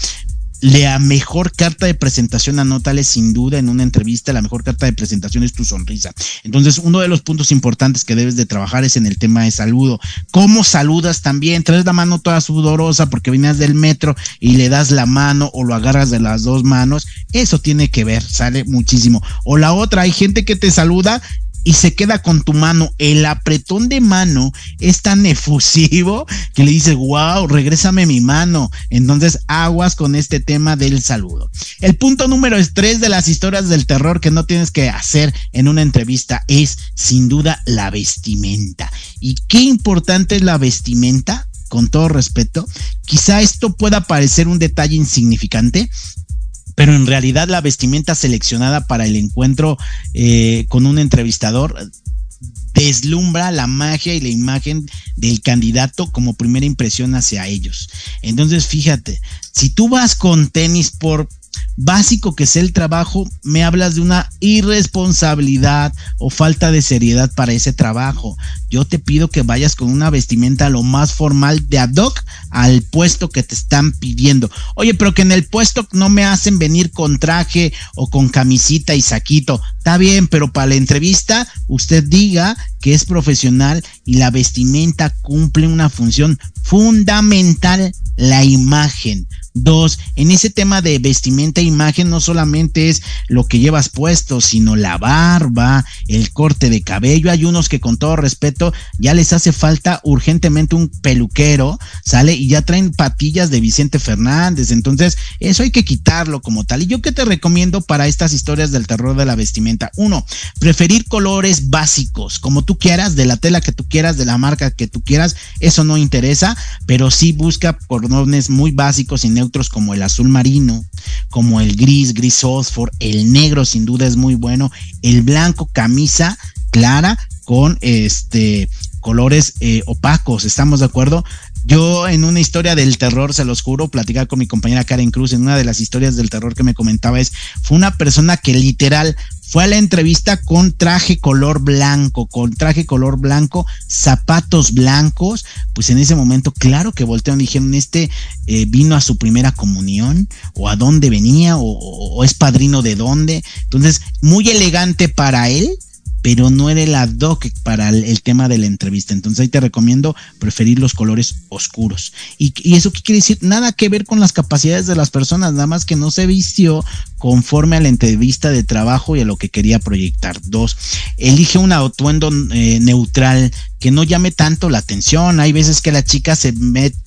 la mejor carta de presentación, anótale sin duda en una entrevista, la mejor carta de presentación es tu sonrisa. Entonces, uno de los puntos importantes que debes de trabajar es en el tema de saludo. ¿Cómo saludas también? Traes la mano toda sudorosa porque vienes del metro y le das la mano o lo agarras de las dos manos. Eso tiene que ver, sale muchísimo. O la otra, hay gente que te saluda y se queda con tu mano. El apretón de mano es tan efusivo que le dices, wow, regrésame mi mano. Entonces, aguas con este tema del saludo. El punto número tres de las historias del terror que no tienes que hacer en una entrevista es, sin duda, la vestimenta. ¿Y qué importante es la vestimenta? Con todo respeto, quizá esto pueda parecer un detalle insignificante, pero en realidad la vestimenta seleccionada para el encuentro eh, con un entrevistador deslumbra la magia y la imagen del candidato como primera impresión hacia ellos. Entonces, fíjate, si tú vas con tenis por básico que sea el trabajo, me hablas de una irresponsabilidad o falta de seriedad para ese trabajo. Yo te pido que vayas con una vestimenta lo más formal de ad hoc al puesto que te están pidiendo. Oye, pero que en el puesto no me hacen venir con traje o con camisita y saquito. Está bien, pero para la entrevista usted diga que es profesional y la vestimenta cumple una función fundamental, la imagen. Dos, en ese tema de vestimenta e imagen no solamente es lo que llevas puesto, sino la barba, el corte de cabello. Hay unos que con todo respeto ya les hace falta urgentemente un peluquero, ¿sale? Y ya traen patillas de Vicente Fernández. Entonces, eso hay que quitarlo como tal. ¿Y yo qué te recomiendo para estas historias del terror de la vestimenta? Uno, preferir colores básicos, como tú quieras, de la tela que tú quieras, de la marca que tú quieras. Eso no interesa, pero sí busca colores muy básicos y neutros como el azul marino, como el gris, gris fósforo, el negro sin duda es muy bueno, el blanco camisa clara con este colores eh, opacos, ¿estamos de acuerdo? Yo en una historia del terror, se los juro, platicar con mi compañera Karen Cruz, en una de las historias del terror que me comentaba es, fue una persona que literal fue a la entrevista con traje color blanco, con traje color blanco, zapatos blancos, pues en ese momento, claro que voltearon y dijeron, este eh, vino a su primera comunión, o a dónde venía, o, o es padrino de dónde. Entonces, muy elegante para él, pero no era el ad hoc para el, tema de la entrevista. Entonces ahí te recomiendo preferir los colores oscuros. ¿Y, ¿Y, eso qué quiere decir? Nada que ver con las capacidades de las personas, nada más que no se vistió conforme a la entrevista de trabajo y a lo que quería proyectar. Dos, elige un atuendo eh, neutral que no llame tanto la atención. Hay veces que las chicas se,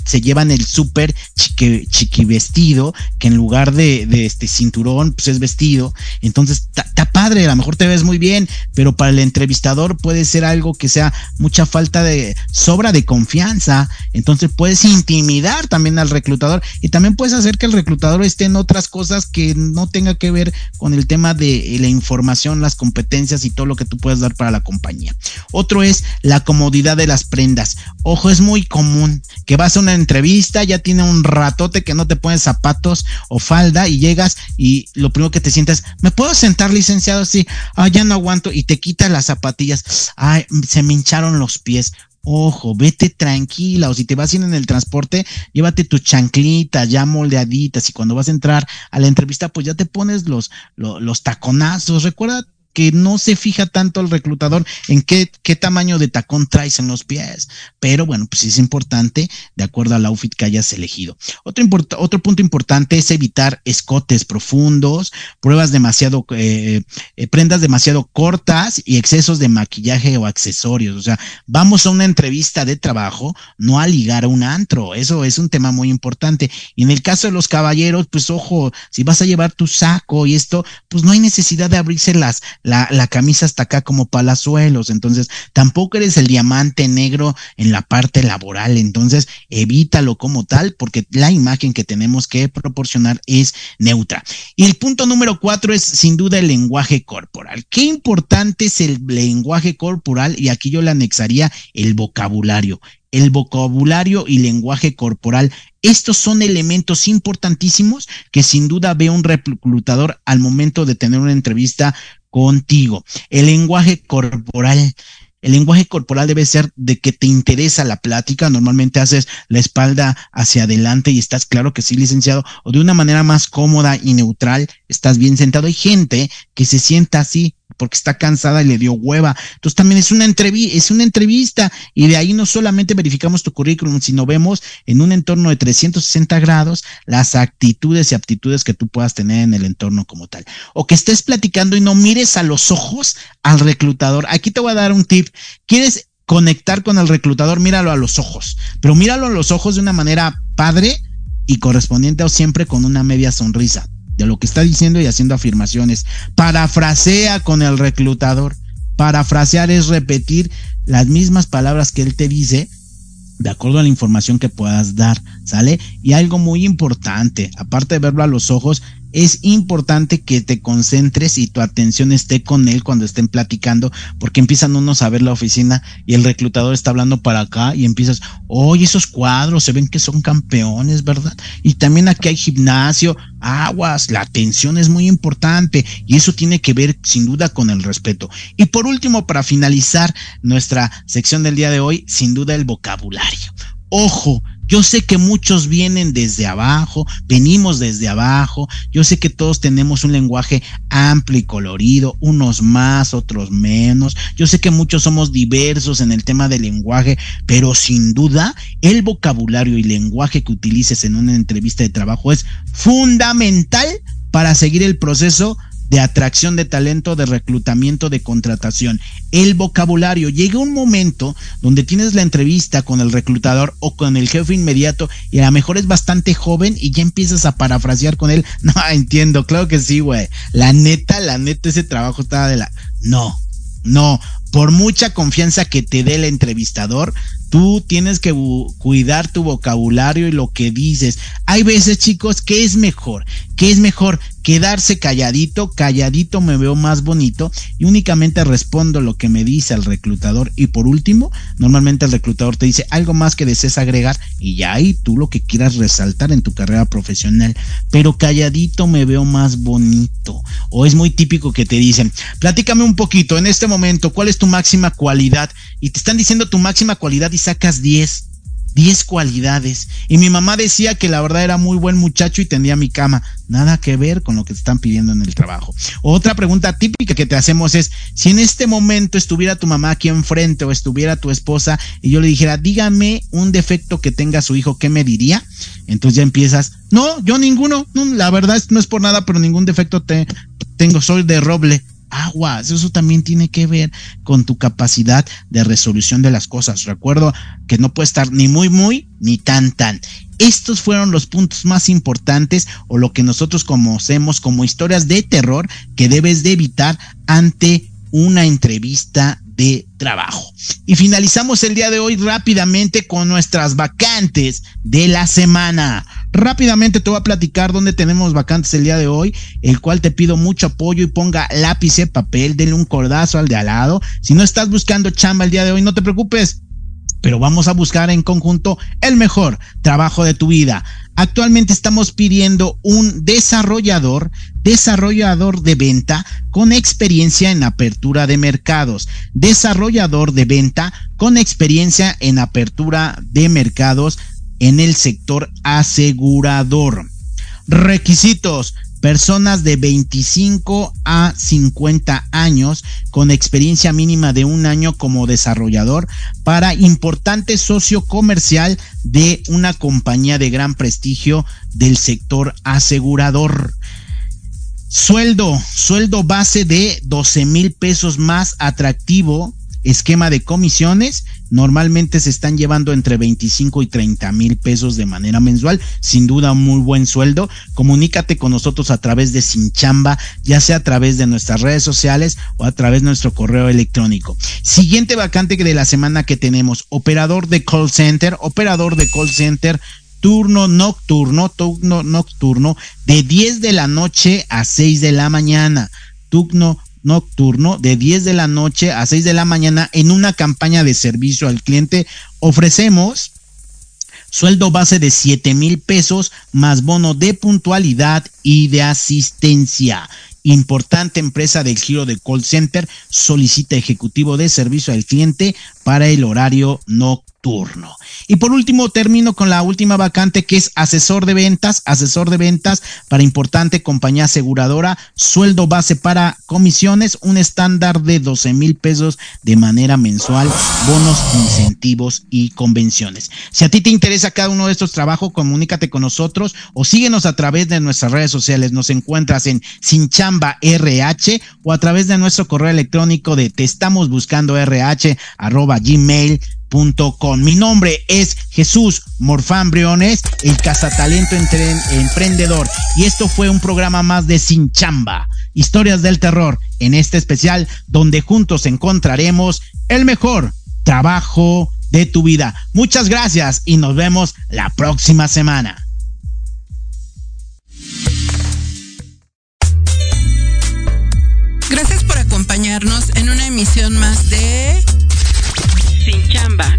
se llevan el súper chiqui, vestido, que en lugar de, este cinturón, pues es vestido. Entonces, está padre, a lo mejor te ves muy bien, pero para el entrevistador puede ser algo que sea mucha falta de sobra de confianza. Entonces, puedes intimidar también al reclutador y también puedes hacer que el reclutador esté en otras cosas que no tenga que ver con el tema de la información, las competencias y todo lo que tú puedes dar para la compañía. Otro es la comodidad de las prendas. Ojo, es muy común que vas a una entrevista, ya tiene un ratote que no te pones zapatos o falda y llegas y lo primero que te sientes, ¿me puedo sentar licenciado? Sí, ah, ya no aguanto y te quitas las zapatillas. Ay, se me hincharon los pies. Ojo, vete tranquila, o si te vas a ir en el transporte, llévate tus chanclitas ya moldeaditas y cuando vas a entrar a la entrevista, pues ya te pones los, los taconazos. Recuerda que no se fija tanto el reclutador en qué, qué tamaño de tacón traes en los pies. Pero bueno, pues es importante de acuerdo al outfit que hayas elegido. Otro, otro punto importante es evitar escotes profundos, pruebas demasiado, eh, eh, prendas demasiado cortas y excesos de maquillaje o accesorios. O sea, vamos a una entrevista de trabajo, no a ligar a un antro. Eso es un tema muy importante. Y en el caso de los caballeros, pues ojo, si vas a llevar tu saco y esto, pues no hay necesidad de abrirse las, la, la camisa hasta acá como palazuelos, entonces tampoco eres el diamante negro en la parte laboral, entonces evítalo como tal, porque la imagen que tenemos que proporcionar es neutra. Y el punto número cuatro es sin duda el lenguaje corporal. Qué importante es el lenguaje corporal y aquí yo le anexaría el vocabulario el vocabulario y lenguaje corporal. Estos son elementos importantísimos que sin duda ve un reclutador al momento de tener una entrevista contigo. El lenguaje corporal. El lenguaje corporal debe ser de que te interesa la plática. Normalmente haces la espalda hacia adelante y estás claro que sí, licenciado, o de una manera más cómoda y neutral, estás bien sentado. Hay gente que se sienta así porque está cansada y le dio hueva. Entonces también es una entrevista, es una entrevista y de ahí no solamente verificamos tu currículum, sino vemos en un entorno de 360 grados las actitudes y aptitudes que tú puedas tener en el entorno como tal. O que estés platicando y no mires a los ojos al reclutador. Aquí te voy a dar un tip. ¿Quieres conectar con el reclutador? Míralo a los ojos, pero míralo a los ojos de una manera padre y correspondiente o siempre con una media sonrisa lo que está diciendo y haciendo afirmaciones. Parafrasea con el reclutador. Parafrasear es repetir las mismas palabras que él te dice de acuerdo a la información que puedas dar, ¿sale? Y algo muy importante, aparte de verlo a los ojos, es importante que te concentres y tu atención esté con él cuando estén platicando, porque empiezan unos a ver la oficina y el reclutador está hablando para acá y empiezas, oye, esos cuadros se ven que son campeones, ¿verdad? Y también aquí hay gimnasio, aguas, la atención es muy importante y eso tiene que ver sin duda con el respeto. Y por último, para finalizar nuestra sección del día de hoy, sin duda el vocabulario. Ojo, yo sé que muchos vienen desde abajo, venimos desde abajo, yo sé que todos tenemos un lenguaje amplio y colorido, unos más, otros menos, yo sé que muchos somos diversos en el tema del lenguaje, pero sin duda el vocabulario y lenguaje que utilices en una entrevista de trabajo es fundamental para seguir el proceso de atracción de talento, de reclutamiento, de contratación. El vocabulario. Llega un momento donde tienes la entrevista con el reclutador o con el jefe inmediato y a lo mejor es bastante joven y ya empiezas a parafrasear con él. No, entiendo, claro que sí, güey. La neta, la neta, ese trabajo estaba de la... No, no, por mucha confianza que te dé el entrevistador, tú tienes que cuidar tu vocabulario y lo que dices. Hay veces, chicos, que es mejor, que es mejor quedarse calladito, calladito me veo más bonito y únicamente respondo lo que me dice el reclutador. Y por último, normalmente el reclutador te dice algo más que desees agregar y ya ahí tú lo que quieras resaltar en tu carrera profesional. Pero calladito me veo más bonito. O es muy típico que te dicen, platícame un poquito en este momento, ¿cuál es tu máxima cualidad? Y te están diciendo tu máxima cualidad y sacas 10. 10 cualidades. Y mi mamá decía que la verdad era muy buen muchacho y tendía mi cama. Nada que ver con lo que te están pidiendo en el trabajo. Otra pregunta típica que te hacemos es, si en este momento estuviera tu mamá aquí enfrente o estuviera tu esposa y yo le dijera, dígame un defecto que tenga su hijo, ¿qué me diría? Entonces ya empiezas, no, yo ninguno, la verdad no es por nada, pero ningún defecto te, tengo, soy de roble aguas. Eso también tiene que ver con tu capacidad de resolución de las cosas. Recuerdo que no puede estar ni muy, muy, ni tan, tan. Estos fueron los puntos más importantes o lo que nosotros conocemos como historias de terror que debes de evitar ante una entrevista de trabajo. Y finalizamos el día de hoy rápidamente con nuestras vacantes de la semana. Rápidamente te voy a platicar dónde tenemos vacantes el día de hoy, el cual te pido mucho apoyo y ponga lápiz papel, denle un cordazo al de al lado. Si no estás buscando chamba el día de hoy, no te preocupes, pero vamos a buscar en conjunto el mejor trabajo de tu vida. Actualmente estamos pidiendo un desarrollador, desarrollador de venta con experiencia en apertura de mercados, desarrollador de venta con experiencia en apertura de mercados en el sector asegurador. Requisitos. Personas de 25 a 50 años con experiencia mínima de un año como desarrollador para importante socio comercial de una compañía de gran prestigio del sector asegurador. Sueldo, sueldo base de 12 mil pesos más atractivo esquema de comisiones normalmente se están llevando entre 25 y 30 mil pesos de manera mensual. Sin duda, muy buen sueldo. Comunícate con nosotros a través de Sinchamba, ya sea a través de nuestras redes sociales o a través de nuestro correo electrónico. Siguiente vacante de la semana que tenemos: operador de call center, operador de call center turno nocturno, turno nocturno de 10 de la noche a 6 de la mañana. Turno nocturno de 10 de la noche a 6 de la mañana en una campaña de servicio al cliente. Ofrecemos sueldo base de 7 mil pesos más bono de puntualidad y de asistencia. Importante empresa del giro de call center solicita ejecutivo de servicio al cliente para el horario nocturno turno. Y por último, termino con la última vacante que es asesor de ventas, asesor de ventas para importante compañía aseguradora, sueldo base para comisiones, un estándar de 12 mil pesos de manera mensual, bonos, incentivos y convenciones. Si a ti te interesa cada uno de estos trabajos, comunícate con nosotros o síguenos a través de nuestras redes sociales. Nos encuentras en Sinchamba RH o a través de nuestro correo electrónico de te estamos buscando RH arroba gmail mi nombre es Jesús Morfán Briones, el cazatalento emprendedor. Y esto fue un programa más de Sin Chamba, historias del terror, en este especial donde juntos encontraremos el mejor trabajo de tu vida. Muchas gracias y nos vemos la próxima semana. Gracias por acompañarnos en una emisión más de sin chamba.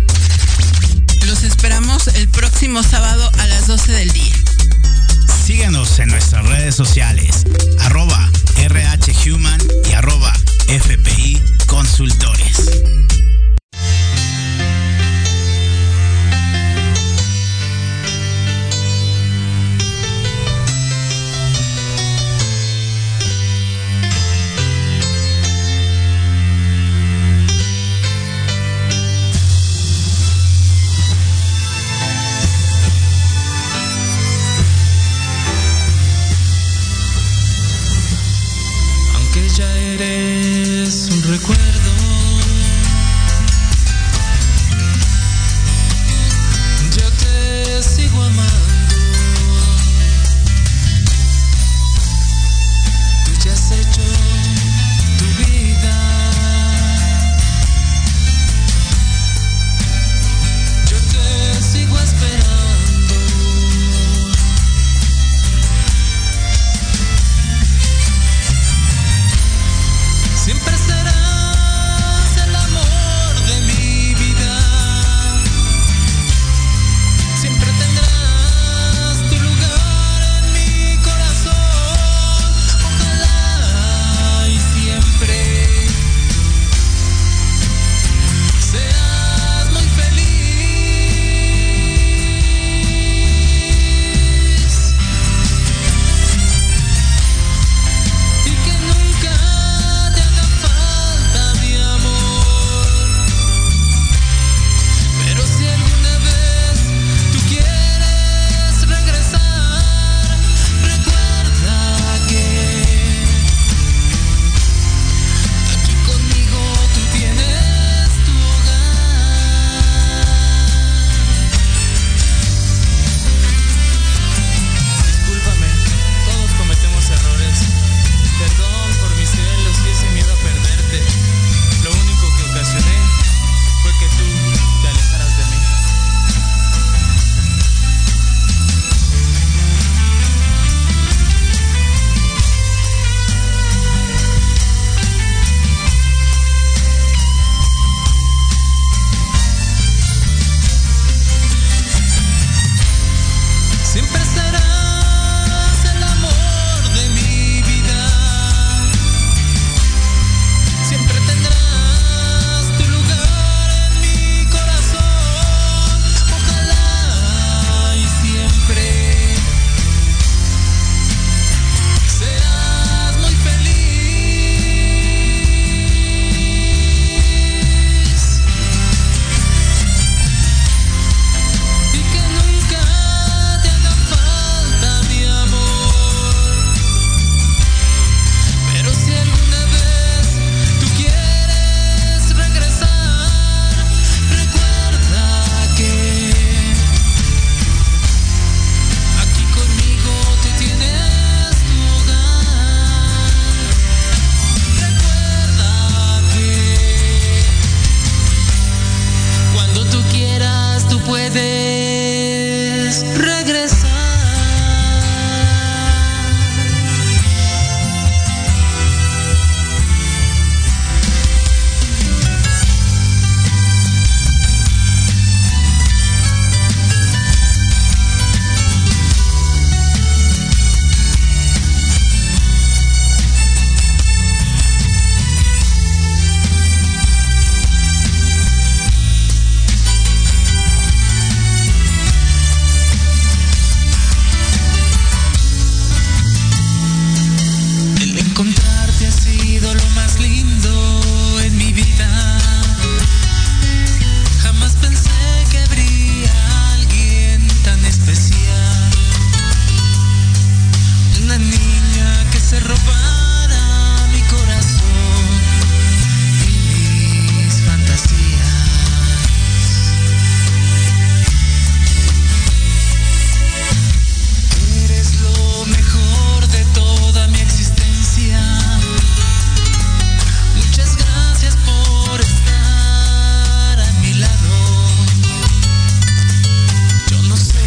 Los esperamos el próximo sábado a las 12 del día. Síguenos en nuestras redes sociales, arroba RHHuman y arroba FPI Consultores.